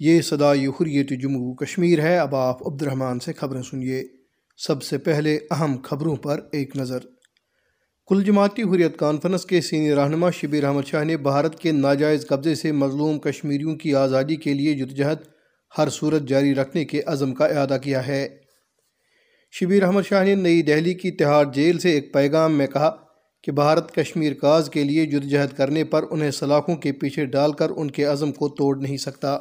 یہ صدائی حریت جموں کشمیر ہے۔ اب آپ عبد الرحمن سے خبریں سنیے۔ سب سے پہلے اہم خبروں پر ایک نظر۔ کل جماعتی حریت کانفرنس کے سینئر رہنما شبیر احمد شاہ نے بھارت کے ناجائز قبضے سے مظلوم کشمیریوں کی آزادی کے لیے جدوجہد ہر صورت جاری رکھنے کے عزم کا اعادہ کیا ہے۔ شبیر احمد شاہ نے نئی دہلی کی تہاڑ جیل سے ایک پیغام میں کہا کہ بھارت کشمیر کاز کے لیے جدوجہد کرنے پر انہیں سلاخوں کے پیچھے ڈال کر ان کے عزم کو توڑ نہیں سکتا۔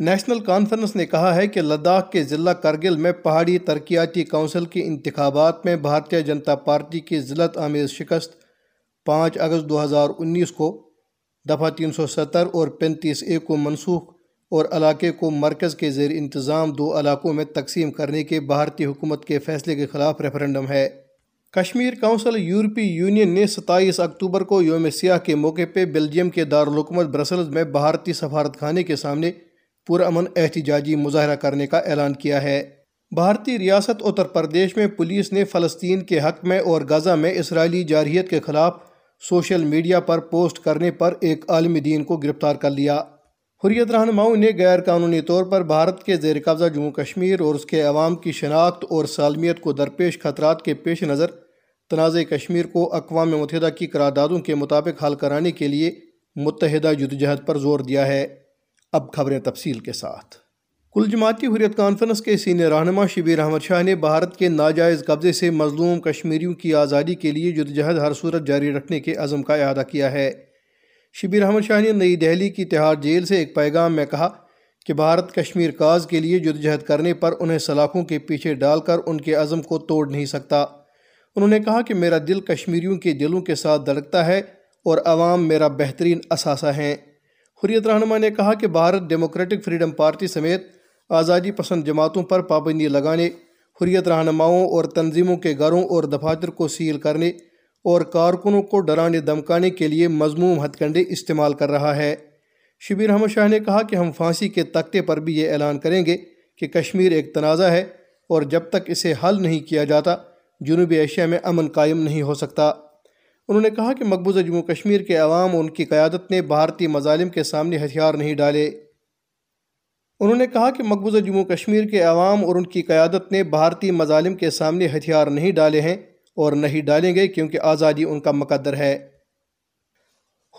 نیشنل کانفرنس نے کہا ہے کہ لداخ کے ضلع کرگل میں پہاڑی ترقیاتی کونسل کے انتخابات میں بھارتیہ جنتا پارٹی کی ذلت آمیز شکست پانچ اگست دو ہزار انیس کو، دفعہ تین سو ستر اور پینتیس اے کو منسوخ اور علاقے کو مرکز کے زیر انتظام دو علاقوں میں تقسیم کرنے کے بھارتی حکومت کے فیصلے کے خلاف ریفرنڈم ہے۔ کشمیر کونسل یورپی یونین نے ستائیس اکتوبر کو یوم سیاہ کے موقع پہ بیلجیم کے دارالحکومت برسلز میں بھارتی سفارت خانے کے سامنے پرامن احتجاجی مظاہرہ کرنے کا اعلان کیا ہے۔ بھارتی ریاست اتر پردیش میں پولیس نے فلسطین کے حق میں اور غزہ میں اسرائیلی جارحیت کے خلاف سوشل میڈیا پر پوسٹ کرنے پر ایک عالم دین کو گرفتار کر لیا۔ حریت رہنماؤں نے غیر قانونی طور پر بھارت کے زیر قبضہ جموں کشمیر اور اس کے عوام کی شناخت اور سالمیت کو درپیش خطرات کے پیش نظر تنازع کشمیر کو اقوام متحدہ کی قراردادوں کے مطابق حل کرانے کے لیے متحدہ جدوجہد پر زور دیا ہے۔ اب خبریں تفصیل کے ساتھ۔ کل جماعتی حریت کانفرنس کے سینئر رہنما شبیر احمد شاہ نے بھارت کے ناجائز قبضے سے مظلوم کشمیریوں کی آزادی کے لیے جدوجہد ہر صورت جاری رکھنے کے عزم کا اعادہ کیا ہے۔ شبیر احمد شاہ نے نئی دہلی کی تہاڑ جیل سے ایک پیغام میں کہا کہ بھارت کشمیر کاز کے لیے جدوجہد کرنے پر انہیں سلاخوں کے پیچھے ڈال کر ان کے عزم کو توڑ نہیں سکتا۔ انہوں نے کہا کہ میرا دل کشمیریوں کے دلوں کے ساتھ دھڑکتا ہے اور عوام میرا بہترین اثاثہ ہیں۔ حریت رہنما نے کہا کہ بھارت ڈیموکریٹک فریڈم پارٹی سمیت آزادی پسند جماعتوں پر پابندی لگانے، حریت رہنماؤں اور تنظیموں کے گھروں اور دفاتر کو سیل کرنے اور کارکنوں کو ڈرانے دمکانے کے لیے مضموم ہتھ کنڈے استعمال کر رہا ہے۔ شبیر احمد شاہ نے کہا کہ ہم پھانسی کے تختے پر بھی یہ اعلان کریں گے کہ کشمیر ایک تنازع ہے اور جب تک اسے حل نہیں کیا جاتا، جنوبی ایشیا میں امن قائم نہیں ہو سکتا۔ انہوں نے کہا کہ مقبوضہ جموں کشمیر کے عوام ان کی قیادت نے بھارتی مظالم کے سامنے ہتھیار نہیں ڈالے۔ انہوں نے کہا کہ مقبوضہ جموں کشمیر کے عوام اور ان کی قیادت نے بھارتی مظالم کے سامنے ہتھیار نہیں ڈالے ہیں اور نہیں ڈالیں گے کیونکہ آزادی ان کا مقدر ہے۔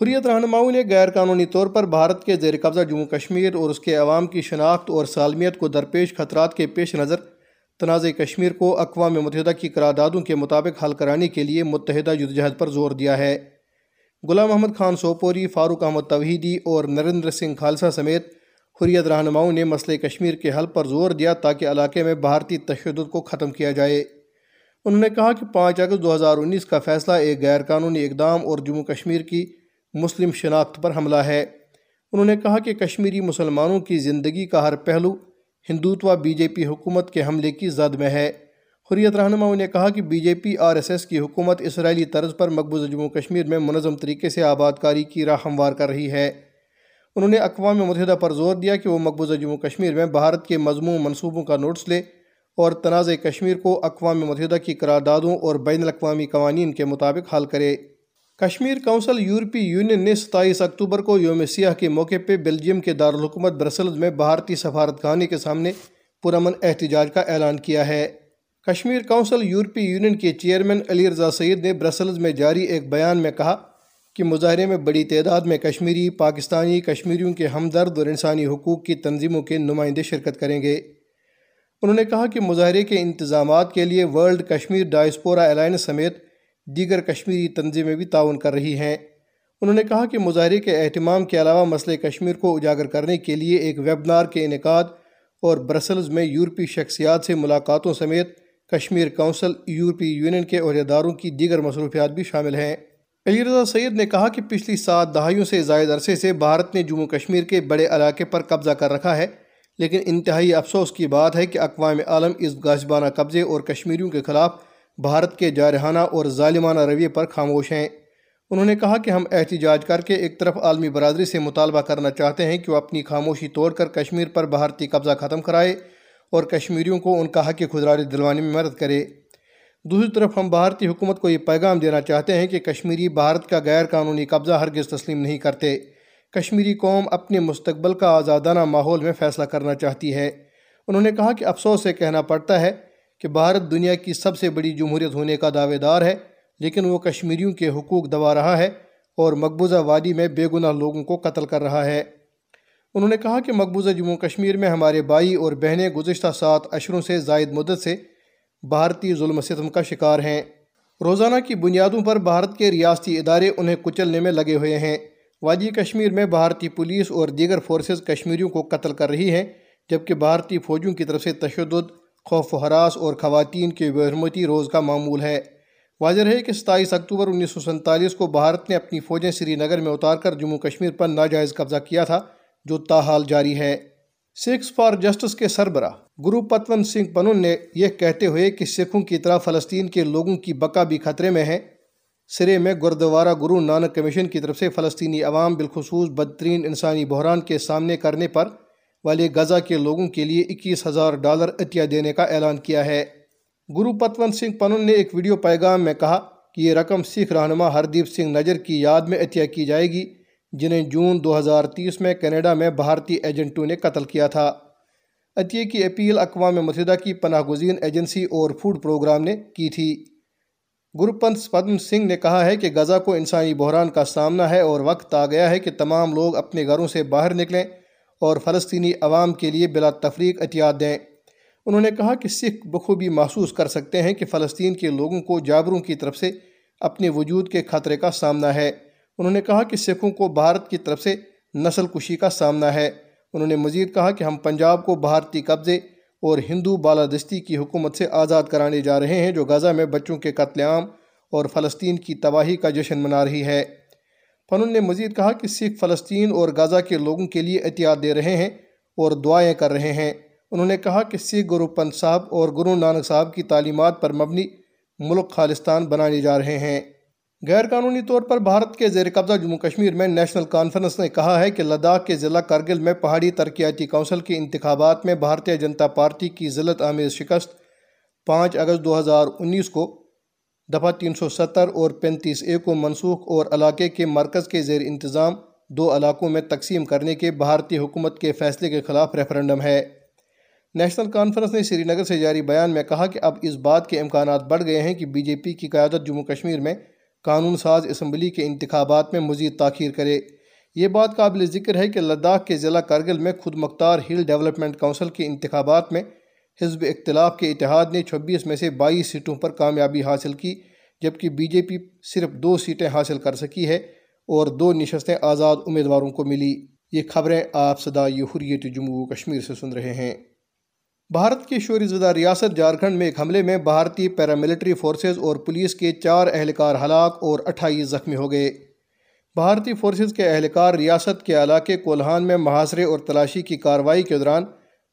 حریت رہنماؤں نے غیر قانونی طور پر بھارت کے زیر قبضہ جموں کشمیر اور اس کے عوام کی شناخت اور سالمیت کو درپیش خطرات کے پیش نظر تنازع کشمیر کو اقوام متحدہ کی قراردادوں کے مطابق حل کرانے کے لیے متحدہ جدوجہد پر زور دیا ہے۔ غلام محمد خان سوپوری، فاروق احمد توحیدی اور نریندر سنگھ خالصہ سمیت حریت رہنماؤں نے مسئلہ کشمیر کے حل پر زور دیا تاکہ علاقے میں بھارتی تشدد کو ختم کیا جائے۔ انہوں نے کہا کہ پانچ اگست دو ہزار انیس کا فیصلہ ایک غیر قانونی اقدام اور جموں کشمیر کی مسلم شناخت پر حملہ ہے۔ انہوں نے کہا کہ کشمیری مسلمانوں کی زندگی کا ہر پہلو ہندوتوا بی جے پی حکومت کے حملے کی زد میں ہے۔ حریت رہنماؤں نے کہا کہ B J P R S S کی حکومت اسرائیلی طرز پر مقبوضہ جموں کشمیر میں منظم طریقے سے آباد کاری کی راہ ہموار کر رہی ہے۔ انہوں نے اقوام متحدہ پر زور دیا کہ وہ مقبوضہ جموں کشمیر میں بھارت کے مضمون منصوبوں کا نوٹس لے اور تنازع کشمیر کو اقوام متحدہ کی قراردادوں اور بین الاقوامی قوانین کے مطابق حل کرے۔ کشمیر کونسل یورپی یونین نے ستائیس اکتوبر کو یوم سیاہ کے موقع پہ بیلجیم کے دارالحکومت برسلز میں بھارتی سفارت خانے کے سامنے پرامن احتجاج کا اعلان کیا ہے۔ کشمیر کونسل یورپی یونین کے چیئرمین علی رضا سعید نے برسلز میں جاری ایک بیان میں کہا کہ مظاہرے میں بڑی تعداد میں کشمیری، پاکستانی، کشمیریوں کے ہمدرد اور انسانی حقوق کی تنظیموں کے نمائندے شرکت کریں گے۔ انہوں نے کہا کہ مظاہرے کے انتظامات کے لیے ورلڈ کشمیر ڈائسپورا الائنس سمیت دیگر کشمیری تنظیمیں بھی تعاون کر رہی ہیں۔ انہوں نے کہا کہ مظاہرے کے اہتمام کے علاوہ مسئلہ کشمیر کو اجاگر کرنے کے لیے ایک ویبنار کے انعقاد اور برسلز میں یورپی شخصیات سے ملاقاتوں سمیت کشمیر کونسل، یورپی یونین کے عہدیداروں کی دیگر مصروفیات بھی شامل ہیں۔ علی رضا سید نے کہا کہ پچھلی سات دہائیوں سے زائد عرصے سے بھارت نے جموں کشمیر کے بڑے علاقے پر قبضہ کر رکھا ہے، لیکن انتہائی افسوس کی بات ہے کہ اقوام عالم اس غازبانہ قبضے اور کشمیریوں کے خلاف بھارت کے جارحانہ اور ظالمانہ رویے پر خاموش ہیں۔ انہوں نے کہا کہ ہم احتجاج کر کے ایک طرف عالمی برادری سے مطالبہ کرنا چاہتے ہیں کہ وہ اپنی خاموشی توڑ کر کشمیر پر بھارتی قبضہ ختم کرائے اور کشمیریوں کو ان کا حق خدراری دلوانے میں مدد کرے۔ دوسری طرف ہم بھارتی حکومت کو یہ پیغام دینا چاہتے ہیں کہ کشمیری بھارت کا غیر قانونی قبضہ ہرگز تسلیم نہیں کرتے۔ کشمیری قوم اپنے مستقبل کا آزادانہ ماحول میں فیصلہ کرنا چاہتی ہے۔ انہوں نے کہا کہ افسوس سے کہنا پڑتا ہے کہ بھارت دنیا کی سب سے بڑی جمہوریت ہونے کا دعوے دار ہے، لیکن وہ کشمیریوں کے حقوق دبا رہا ہے اور مقبوضہ وادی میں بے گناہ لوگوں کو قتل کر رہا ہے۔ انہوں نے کہا کہ مقبوضہ جموں کشمیر میں ہمارے بھائی اور بہنیں گزشتہ سات اشروں سے زائد مدت سے بھارتی ظلم ستم کا شکار ہیں۔ روزانہ کی بنیادوں پر بھارت کے ریاستی ادارے انہیں کچلنے میں لگے ہوئے ہیں۔ وادی کشمیر میں بھارتی پولیس اور دیگر فورسز کشمیریوں کو قتل کر رہی ہیں، جبکہ بھارتی فوجوں کی طرف سے تشدد خوف و حراس اور خواتین کے بحرمتی روز کا معمول ہے۔ واضح ہے کہ ستائیس اکتوبر انیس سو سنتالیس کو بھارت نے اپنی فوجیں سری نگر میں اتار کر جموں کشمیر پر ناجائز قبضہ کیا تھا، جو تاحال جاری ہے۔ سکس فار جسٹس کے سربراہ گرو پتون سنگھ پنن نے یہ کہتے ہوئے کہ سکھوں کی طرح فلسطین کے لوگوں کی بقا بھی خطرے میں ہے۔ سرے میں گردوارہ گرو نانک کمیشن کی طرف سے فلسطینی عوام بالخصوص بدترین انسانی بحران کے سامنے کرنے پر والے غزہ کے لوگوں کے لیے اکیس ہزار ڈالر عطیہ دینے کا اعلان کیا ہے۔ گرو پتون سنگھ پنن نے ایک ویڈیو پیغام میں کہا کہ یہ رقم سکھ رہنما ہردیپ سنگھ نجر کی یاد میں عطیہ کی جائے گی، جنہیں جون دو ہزار تیس میں کینیڈا میں بھارتی ایجنٹوں نے قتل کیا تھا۔ عطیے کی اپیل اقوام متحدہ کی پناہ گزین ایجنسی اور فوڈ پروگرام نے کی تھی۔ گروپنت پدم سنگھ نے کہا ہے کہ غزہ کو انسانی بحران کا سامنا ہے اور وقت آ گیا ہے کہ تمام لوگ اپنے گھروں سے باہر نکلیں۔ اور فلسطینی عوام کے لیے بلا تفریق احتیاط دیں۔ انہوں نے کہا کہ سکھ بخوبی محسوس کر سکتے ہیں کہ فلسطین کے لوگوں کو جابروں کی طرف سے اپنے وجود کے خطرے کا سامنا ہے۔ انہوں نے کہا کہ سکھوں کو بھارت کی طرف سے نسل کشی کا سامنا ہے۔ انہوں نے مزید کہا کہ ہم پنجاب کو بھارتی قبضے اور ہندو بالادستی کی حکومت سے آزاد کرانے جا رہے ہیں جو غزہ میں بچوں کے قتل عام اور فلسطین کی تباہی کا جشن منا رہی ہے۔ فنون نے مزید کہا کہ سکھ فلسطین اور غزہ کے لوگوں کے لیے احتیاط دے رہے ہیں اور دعائیں کر رہے ہیں۔ انہوں نے کہا کہ سکھ گرو پنت صاحب اور گرو نانک صاحب کی تعلیمات پر مبنی ملک خالستان بنانے جا رہے ہیں۔ غیر قانونی طور پر بھارت کے زیر قبضہ جموں کشمیر میں نیشنل کانفرنس نے کہا ہے کہ لداخ کے ضلع کرگل میں پہاڑی ترقیاتی کونسل کے انتخابات میں بھارتیہ جنتا پارٹی کی ذلت آمیز شکست پانچ اگست دو ہزار انیس کو دفعہ تین سو ستر اور پینتیس اے کو منسوخ اور علاقے کے مرکز کے زیر انتظام دو علاقوں میں تقسیم کرنے کے بھارتی حکومت کے فیصلے کے خلاف ریفرنڈم ہے۔ نیشنل کانفرنس نے سری نگر سے جاری بیان میں کہا کہ اب اس بات کے امکانات بڑھ گئے ہیں کہ بی جے پی کی قیادت جموں کشمیر میں قانون ساز اسمبلی کے انتخابات میں مزید تاخیر کرے۔ یہ بات قابل ذکر ہے کہ لداخ کے ضلع کرگل میں خود مختار ہل ڈیولپمنٹ کونسل کے انتخابات میں حزب اختلاف کے اتحاد نے چھبیس میں سے بائیس سیٹوں پر کامیابی حاصل کی، جبکہ بی جے پی صرف دو سیٹیں حاصل کر سکی ہے اور دو نشستیں آزاد امیدواروں کو ملی۔ یہ خبریں آپ صدا حریت جموں کشمیر سے سن رہے ہیں۔ بھارت کی شوری زدہ ریاست جھارکھنڈ میں ایک حملے میں بھارتی پیراملٹری فورسز اور پولیس کے چار اہلکار ہلاک اور اٹھائیس زخمی ہو گئے۔ بھارتی فورسز کے اہلکار ریاست کے علاقے کولہان میں محاصرے اور تلاشی کی کارروائی کے دوران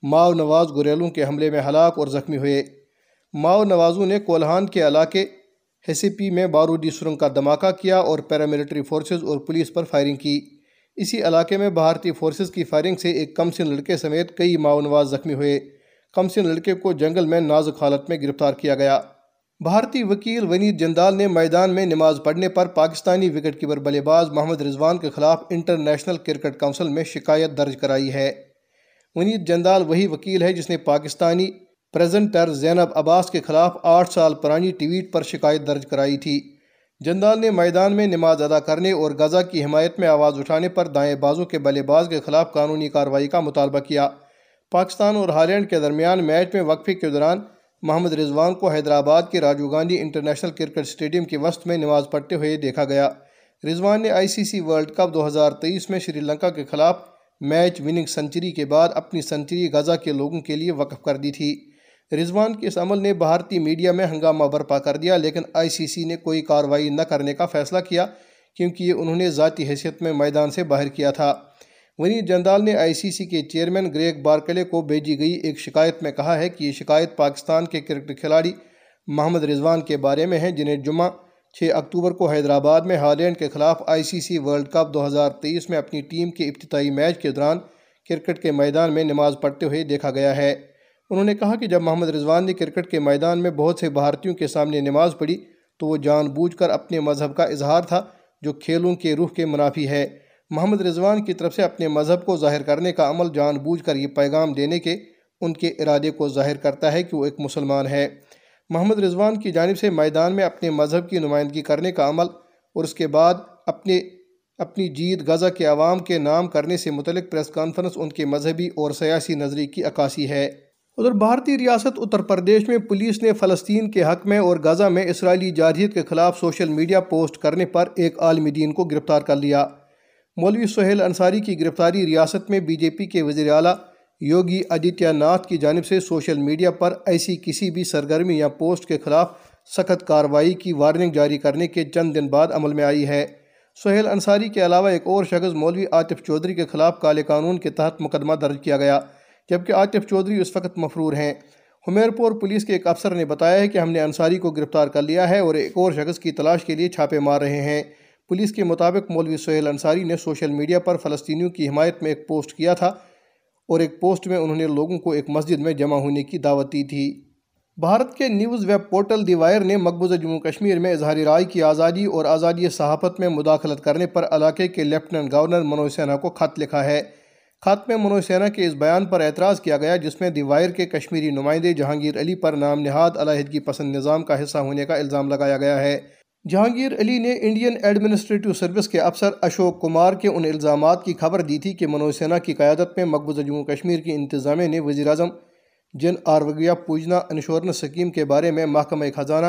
ماؤ نواز گریلوں کے حملے میں ہلاک اور زخمی ہوئے۔ ماؤ نوازوں نے کولہان کے علاقے ہیسیپی میں بارودی سرنگ کا دھماکہ کیا اور پیراملٹری فورسز اور پولیس پر فائرنگ کی۔ اسی علاقے میں بھارتی فورسز کی فائرنگ سے ایک کم سن لڑکے سمیت کئی ماؤ نواز زخمی ہوئے۔ کمسن لڑکے کو جنگل میں نازک حالت میں گرفتار کیا گیا۔ بھارتی وکیل ونید جندال نے میدان میں نماز پڑھنے پر پاکستانی وکٹ کیپر بلے باز محمد رضوان کے خلاف انٹرنیشنل کرکٹ کونسل میں شکایت درج کرائی ہے۔ ونید جندال وہی وکیل ہے جس نے پاکستانی پریزنٹر زینب عباس کے خلاف آٹھ سال پرانی ٹویٹ پر شکایت درج کرائی تھی۔ جندال نے میدان میں نماز ادا کرنے اور غزہ کی حمایت میں آواز اٹھانے پر دائیں بازوں کے بلے باز کے خلاف قانونی کارروائی کا مطالبہ کیا۔ پاکستان اور ہالینڈ کے درمیان میچ میں وقفے کے دوران محمد رضوان کو حیدرآباد کے Rajiv Gandhi international cricket stadium کے وسط میں نماز پڑھتے ہوئے دیکھا گیا۔ رضوان نے آئی سی سی ورلڈ کپ دو ہزار تیئیس میں شری لنکا کے خلاف میچ وننگ سنچری کے بعد اپنی سنچری غزہ کے لوگوں کے لیے وقف کر دی تھی۔ رضوان کے اس عمل نے بھارتی میڈیا میں ہنگامہ برپا کر دیا، لیکن آئی سی سی نے کوئی کارروائی نہ کرنے کا فیصلہ کیا، کیونکہ یہ انہوں نے ذاتی حیثیت میں میدان سے باہر کیا تھا۔ ونی جندال نے آئی سی سی کے چیئرمین گریگ بارکلے کو بھیجی گئی ایک شکایت میں کہا ہے کہ یہ شکایت پاکستان کے کرکٹ کھلاڑی محمد رضوان کے بارے میں ہے، جنہیں جمعہ چھ اکتوبر کو حیدرآباد میں ہالینڈ کے خلاف آئی سی سی ورلڈ کپ دو ہزار تیئیس میں اپنی ٹیم کے ابتدائی میچ کے دوران کرکٹ کے میدان میں نماز پڑھتے ہوئے دیکھا گیا ہے۔ انہوں نے کہا کہ جب محمد رضوان نے کرکٹ کے میدان میں بہت سے بھارتیوں کے سامنے نماز پڑھی تو وہ جان بوجھ کر اپنے مذہب کا اظہار تھا جو کھیلوں کے روح کے منافی ہے۔ محمد رضوان کی طرف سے اپنے مذہب کو ظاہر کرنے کا عمل جان بوجھ کر یہ پیغام دینے کے ان کے ارادے کو ظاہر کرتا ہے کہ وہ ایک مسلمان ہے۔ محمد رضوان کی جانب سے میدان میں اپنے مذہب کی نمائندگی کرنے کا عمل اور اس کے بعد اپنے، اپنی جیت غزہ کے عوام کے نام کرنے سے متعلق پریس کانفرنس ان کے مذہبی اور سیاسی نظری کی عکاسی ہے۔ ادھر بھارتی ریاست اتر پردیش میں پولیس نے فلسطین کے حق میں اور غزہ میں اسرائیلی جارحیت کے خلاف سوشل میڈیا پوسٹ کرنے پر ایک عالم دین کو گرفتار کر لیا۔ مولوی سہیل انصاری کی گرفتاری ریاست میں بی جے پی کے وزیر اعلیٰ یوگی آدتیہ ناتھ کی جانب سے سوشل میڈیا پر ایسی کسی بھی سرگرمی یا پوسٹ کے خلاف سخت کارروائی کی وارننگ جاری کرنے کے چند دن بعد عمل میں آئی ہے۔ سہیل انصاری کے علاوہ ایک اور شخص مولوی عاطف چودھری کے خلاف کالے قانون کے تحت مقدمہ درج کیا گیا، جبکہ عاطف چودھری اس وقت مفرور ہیں۔ حمیرپور پولیس کے ایک افسر نے بتایا ہے کہ ہم نے انصاری کو گرفتار کر لیا ہے اور ایک اور شخص کی تلاش کے لیے چھاپے مار رہے ہیں۔ پولیس کے مطابق مولوی سہیل انصاری نے سوشل میڈیا پر فلسطینیوں کی حمایت میں ایک پوسٹ کیا تھا اور ایک پوسٹ میں انہوں نے لوگوں کو ایک مسجد میں جمع ہونے کی دعوت دی تھی۔ بھارت کے news web portal the Wire نے مقبوضہ جموں کشمیر میں اظہار رائے کی آزادی اور آزادی صحافت میں مداخلت کرنے پر علاقے کے لیفٹننٹ گورنر منوج سینہ کو خط لکھا ہے۔ خط میں منوج سینہ کے اس بیان پر اعتراض کیا گیا، جس میں دی وائر کے کشمیری نمائندے جہانگیر علی پر نام نہاد علیحدگی پسند نظام کا حصہ ہونے کا الزام لگایا گیا ہے۔ جہانگیر علی نے انڈین ایڈمنسٹریٹو سروس کے افسر اشوک کمار کے ان الزامات کی خبر دی تھی کہ منوج سینہ کی قیادت میں مقبوضہ جموں کشمیر کی انتظامیہ نے وزیر اعظم جن آروگیا پوجنا انشورنس سکیم کے بارے میں محکمہ خزانہ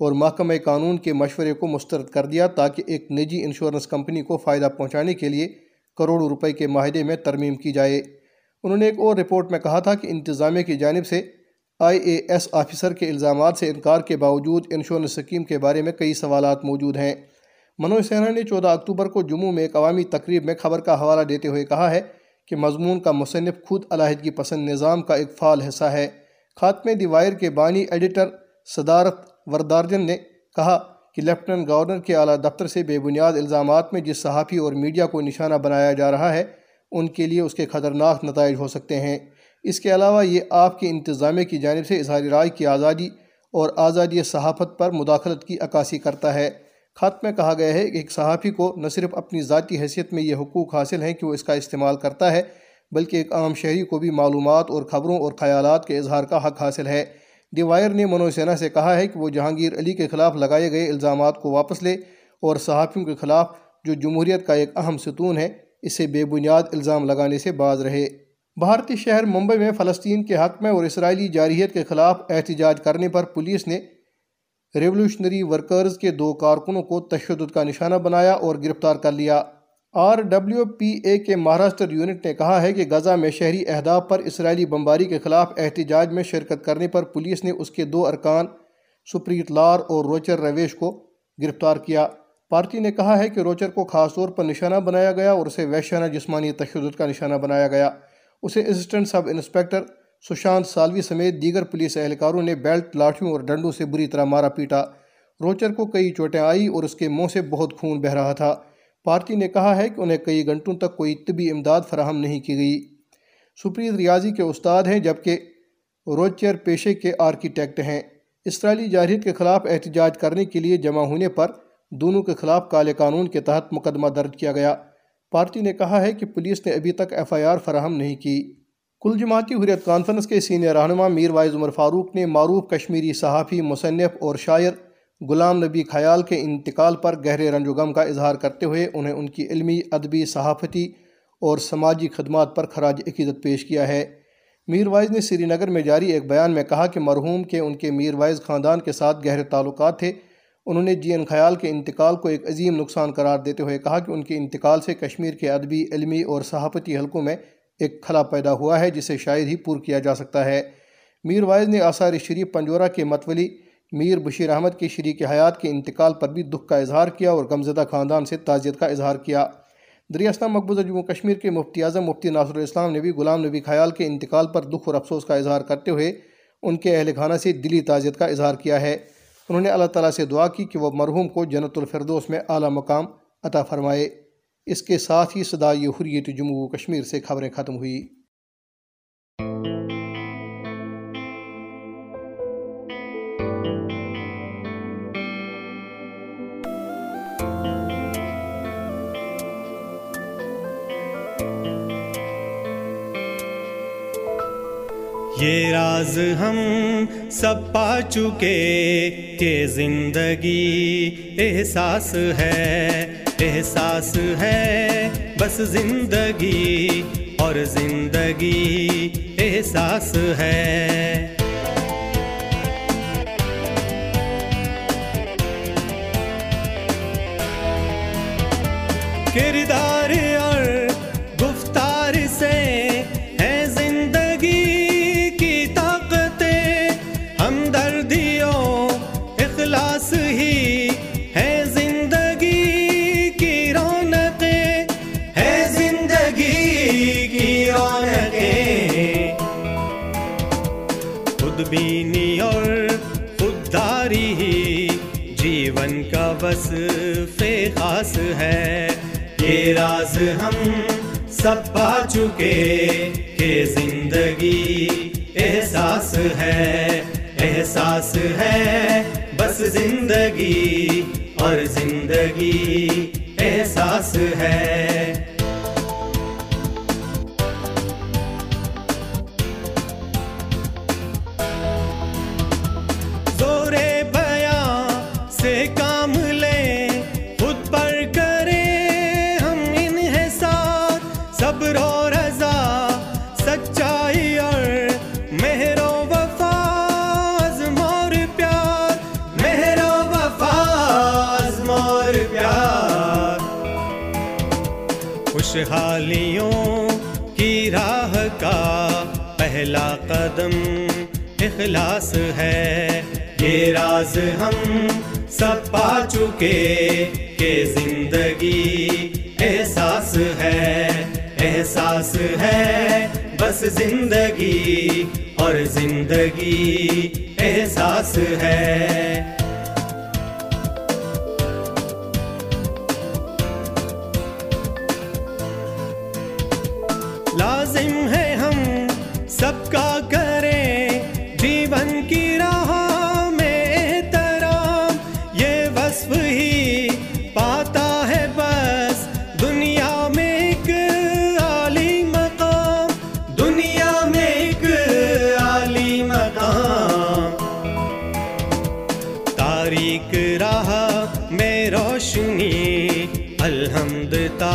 اور محکمہ قانون کے مشورے کو مسترد کر دیا تاکہ ایک نجی انشورنس کمپنی کو فائدہ پہنچانے کے لیے کروڑوں روپے کے معاہدے میں ترمیم کی جائے۔ انہوں نے ایک اور رپورٹ میں کہا تھا کہ انتظامیہ کی جانب سے آئی اے ایس آفیسر کے الزامات سے انکار کے باوجود انشورنس سکیم کے بارے میں کئی سوالات موجود ہیں۔ منوج سینہ نے چودہ اکتوبر کو جموں میں ایک عوامی تقریب میں خبر کا حوالہ دیتے ہوئے کہا ہے کہ مضمون کا مصنف خود علیحدگی پسند نظام کا ایک فعال حصہ ہے۔ خاتمے دی وائر کے بانی ایڈیٹر صدارت وردارجن نے کہا کہ لیفٹننٹ گورنر کے اعلیٰ دفتر سے بے بنیاد الزامات میں جس صحافی اور میڈیا کو نشانہ بنایا جا رہا ہے، ان کے لیے اس کے خطرناک نتائج ہو سکتے ہیں۔ اس کے علاوہ یہ آپ کے انتظامیہ کی جانب سے اظہار رائے کی آزادی اور آزادی صحافت پر مداخلت کی عکاسی کرتا ہے۔ خط میں کہا گیا ہے کہ ایک صحافی کو نہ صرف اپنی ذاتی حیثیت میں یہ حقوق حاصل ہیں کہ وہ اس کا استعمال کرتا ہے، بلکہ ایک عام شہری کو بھی معلومات اور خبروں اور خیالات کے اظہار کا حق حاصل ہے۔ دی وائر نے منوج سینا سے کہا ہے کہ وہ جہانگیر علی کے خلاف لگائے گئے الزامات کو واپس لے اور صحافیوں کے خلاف جو جمہوریت کا ایک اہم ستون ہے، اسے بے بنیاد الزام لگانے سے باز رہے۔ بھارتی شہر ممبئی میں فلسطین کے حق میں اور اسرائیلی جارحیت کے خلاف احتجاج کرنے پر پولیس نے ریولوشنری ورکرز کے دو کارکنوں کو تشدد کا نشانہ بنایا اور گرفتار کر لیا۔ آر ڈبلیو پی اے کے مہاراشٹر یونٹ نے کہا ہے کہ غزہ میں شہری اہداف پر اسرائیلی بمباری کے خلاف احتجاج میں شرکت کرنے پر پولیس نے اس کے دو ارکان سپریت لار اور روچر رویش کو گرفتار کیا۔ پارٹی نے کہا ہے کہ روچر کو خاص طور پر نشانہ بنایا گیا اور اسے ویشانہ جسمانی تشدد کا نشانہ بنایا گیا۔ اسے assistant sub inspector Sushant Salvi سمیت دیگر پولیس اہلکاروں نے بیلٹ، لاٹھیوں اور ڈنڈوں سے بری طرح مارا پیٹا۔ روچر کو کئی چوٹیں آئی اور اس کے منہ سے بہت خون بہ رہا تھا۔ پارٹی نے کہا ہے کہ انہیں کئی گھنٹوں تک کوئی طبی امداد فراہم نہیں کی گئی۔ سپریت ریاضی کے استاد ہیں جبکہ روچر پیشے کے آرکیٹیکٹ ہیں۔ اسرائیلی جارحیت کے خلاف احتجاج کرنے کے لیے جمع ہونے پر دونوں کے خلاف کالے قانون کے تحت مقدمہ درج کیا گیا۔ پارٹی نے کہا ہے کہ پولیس نے ابھی تک ایف آئی آر فراہم نہیں کی۔ کل جماعتی حریت کانفرنس کے سینئر رہنما میر وائز عمر فاروق نے معروف کشمیری صحافی، مصنف اور شاعر غلام نبی خیال کے انتقال پر گہرے رنج و غم کا اظہار کرتے ہوئے انہیں ان کی علمی، ادبی، صحافتی اور سماجی خدمات پر خراج عقیدت پیش کیا ہے۔ میر وائز نے سری نگر میں جاری ایک بیان میں کہا کہ مرحوم کے ان کے میر وائز خاندان کے ساتھ گہرے تعلقات تھے۔ انہوں نے جی این خیال کے انتقال کو ایک عظیم نقصان قرار دیتے ہوئے کہا کہ ان کے انتقال سے کشمیر کے ادبی، علمی اور صحافتی حلقوں میں ایک خلا پیدا ہوا ہے، جسے شاید ہی پور کیا جا سکتا ہے۔ میر وائز نے آثار شریف پنجورہ کے متولی میر بشیر احمد کی شریک حیات کے انتقال پر بھی دکھ کا اظہار کیا اور غمزدہ خاندان سے تعزیت کا اظہار کیا۔ دریاستہ مقبوضہ جموں کشمیر کے مفتی اعظم مفتی ناصر الاسلام نے بھی غلام نبی خیال کے انتقال پر دکھ اور افسوس کا اظہار کرتے ہوئے ان کے اہل خانہ سے دلی تعزیت کا اظہار کیا ہے۔ انہوں نے اللہ تعالیٰ سے دعا کی کہ وہ مرحوم کو جنت الفردوس میں اعلیٰ مقام عطا فرمائے۔ اس کے ساتھ ہی صدائی حریت جموں کشمیر سے خبریں ختم ہوئی یہ راز ہم سب پا چکے کہ زندگی احساس ہے احساس ہے۔ بس زندگی اور زندگی احساس ہے۔ کردار بینی اور خودداری ہی۔ جیون کا بس خاص ہے۔ یہ راز ہم سب پا چکے کہ زندگی احساس ہے۔ احساس ہے بس زندگی اور زندگی احساس ہے۔ صبر و رضا، سچائی اور مہر و وفا عزم پیار، مہر و وفا عزم پیار۔ خوشحالیوں کی راہ کا پہلا قدم اخلاص ہے۔ یہ راز ہم سب پا چکے کہ زندگی احساس ہے۔ احساس ہے بس زندگی اور زندگی احساس ہے۔ لازم ہے ہم سب کا الحمد تا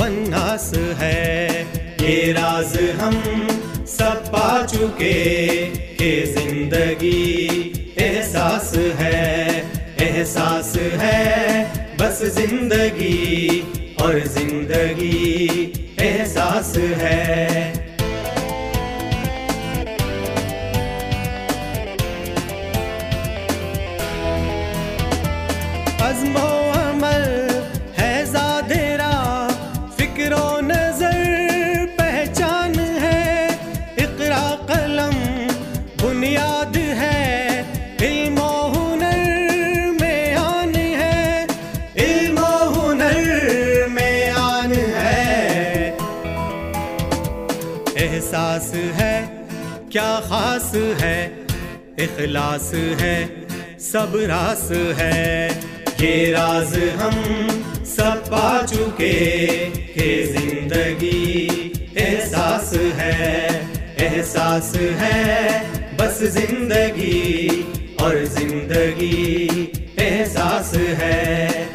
وناس ہے یہ راز ہم سب پا چکے کہ زندگی احساس ہے احساس ہے۔ بس زندگی اور زندگی احساس ہے۔ بنیاد ہے، علم و ہنر میں آن ہے۔ علم و ہنر میں آن ہے۔ احساس ہے، کیا خاص ہے؟ اخلاص ہے، سب راس ہے۔ یہ راز ہم سب پا چکے کہ زندگی احساس ہے۔ احساس ہے بس زندگی اور زندگی احساس ہے۔